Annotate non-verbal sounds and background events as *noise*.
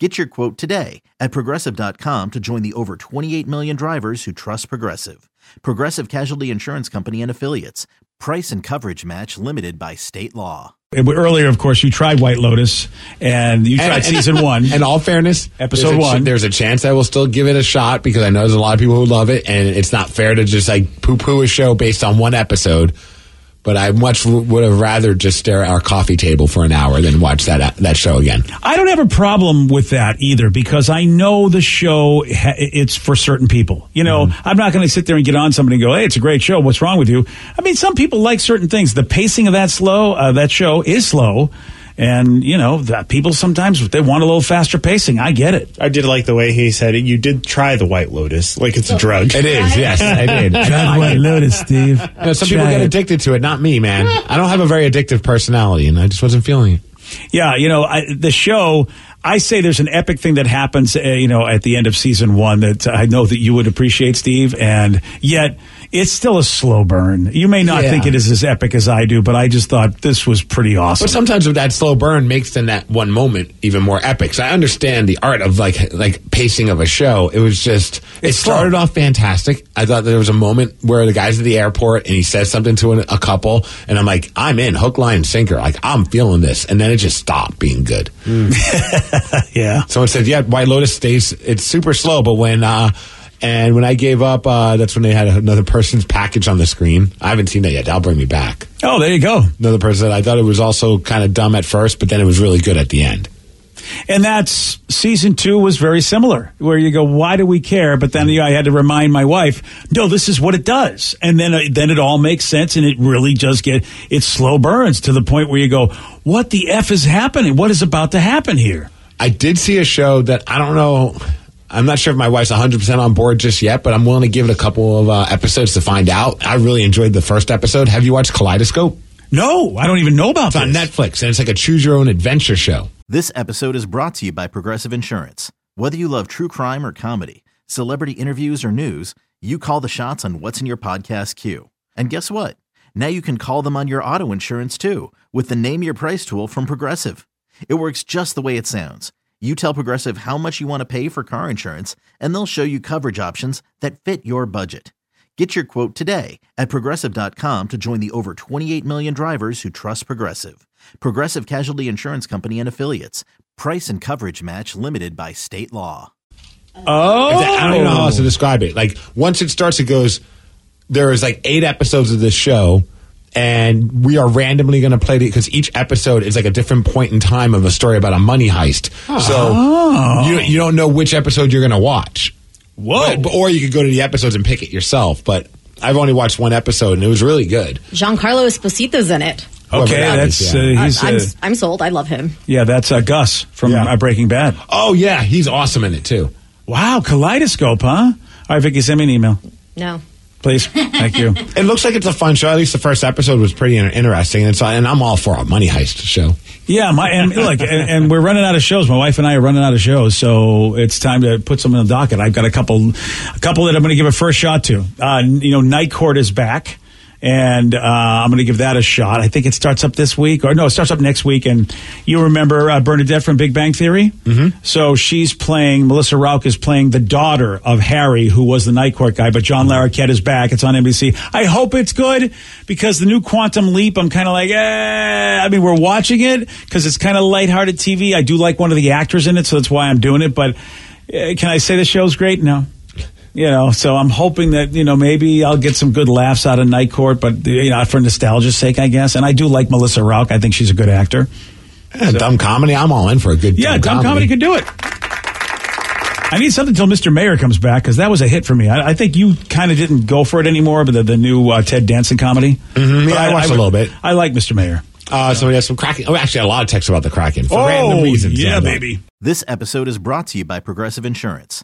Get your quote today at progressive.com to join the over 28 million drivers who trust Progressive. Progressive Casualty Insurance Company and Affiliates. Price and coverage match limited by state law. Earlier, of course, you tried White Lotus, and you tried And- season one. *laughs* And all fairness, Episode there's a ch- one. there's a chance I will still give it a shot because I know there's a lot of people who love it, and it's not fair to just like poo poo a show based on one episode. But I much would have rather just stare at our coffee table for an hour than watch that that show again. I don't have a problem with that either because I know the show ha- it's for certain people. You know, I'm not going to sit there and get on somebody and go, "Hey, it's a great show. What's wrong with you?" I mean, some people like certain things. The pacing of that slow uh, that show is slow, and you know, that people sometimes they want a little faster pacing. I get it. I did like the way he said it. You did try the White Lotus, like it's a drug. It is, *laughs* yes, I did. Tried White Lotus, Steve. *laughs* You know, some people get addicted to it, not me, man. I don't have a very addictive personality, and I just wasn't feeling it. Yeah, you know, I, the show. I say there's an epic thing that happens, uh, you know, at the end of season one that I know that you would appreciate, Steve, and yet it's still a slow burn. You may not Yeah. think it is as epic as I do, but I just thought this was pretty awesome. But sometimes with that slow burn makes then that one moment even more epic. So I understand the art of like like pacing of a show. It was just it It's slow. started off fantastic. I thought there was a moment where the guy's at the airport and he says something to an, a couple, and I'm like, I'm in hook, line, and sinker. Like I'm feeling this, and then it just stopped being good. *laughs* yeah. Someone said, "Yeah, White Lotus stays. It's super slow, but when uh, and when I gave up, uh, that's when they had another person's package on the screen. I haven't seen that yet. That'll bring me back. Oh, there you go. Another person. I thought it was also kind of dumb at first, but then it was really good at the end. And that's season two was very similar, where you go, "Why do we care?" But then you know, I had to remind my wife, "No, this is what it does," and then uh, then it all makes sense, and it really does get it slow burns to the point where you go, "What the f is happening? What is about to happen here?" I did see a show that I don't know. I'm not sure if my wife's 100% on board just yet, but I'm willing to give it a couple of uh, episodes to find out. I really enjoyed the first episode. Have you watched Kaleidoscope? No, I don't even know about It's on. Netflix, and it's like a choose your own adventure show. This episode is brought to you by Progressive Insurance. Whether you love true crime or comedy, celebrity interviews or news, you call the shots on what's in your podcast queue. And guess what? Now you can call them on your auto insurance too with the Name Your Price tool from Progressive. It works just the way it sounds. You tell Progressive how much you want to pay for car insurance, and they'll show you coverage options that fit your budget. Get your quote today at progressive.com to join the over 28 million drivers who trust Progressive. Progressive Casualty Insurance Company and Affiliates. Price and coverage match limited by state law. Oh, I don't even know how else to describe it. Like once it starts, it goes. There is like eight episodes of this show, and we are randomly going to play it because each episode is like a different point in time of a story about a money heist. So you you don't know which episode you're going to watch. Whoa. But- or you could go to the episodes and pick it yourself. But I've only watched one episode, and it was really good. Giancarlo Esposito's in it. okay, that that's is, yeah. uh, he's I'm, uh, I'm sold. I love him. yeah, that's uh, Gus from Yeah. uh, Breaking Bad. Oh yeah, he's awesome in it too. Wow, Kaleidoscope, huh? All right, Vicky, send me an email, No. Please. Thank you. *laughs* It looks like it's a fun show. At least the first episode was pretty interesting, and it's and I'm all for a money heist show. Yeah, my and look, and, and we're running out of shows. My wife and I are running out of shows, so it's time to put some in the docket. I've got a couple, a couple that I'm going to give a first shot to. Uh, you know, Night Court is back, and uh, I'm going to give that a shot. I think it starts up this week, or no, it starts up next week. And you remember uh, Bernadette from Big Bang Theory? Mm-hmm. So she's playing. Melissa Rauch is playing the daughter of Harry, who was the Night Court guy. But John Larroquette is back. It's on NBC. I hope it's good because the new Quantum Leap. I'm kind of like, eh. I mean, we're watching it because it's kind of lighthearted TV. I do like one of the actors in it, so that's why I'm doing it. But uh, can I say the show's great? No. You know, so I'm hoping that you know maybe I'll get some good laughs out of Night Court, but you know for nostalgia's sake, I guess. And I do like Melissa Rauch. I think she's a good actor. Yeah, dumb comedy. I'm all in for a good. Yeah, dumb comedy could do it. I need something until Mr. Mayor comes back because that was a hit for me. I, I think you kind of didn't go for it anymore, but the, the new uh, Ted Danson comedy. Mhm, yeah, But I watched a little bit. I like Mr. Mayor. Uh, so we have some Kraken. Oh, actually, a lot of texts about the Kraken for oh, random reasons. yeah, baby. This episode is brought to you by Progressive Insurance.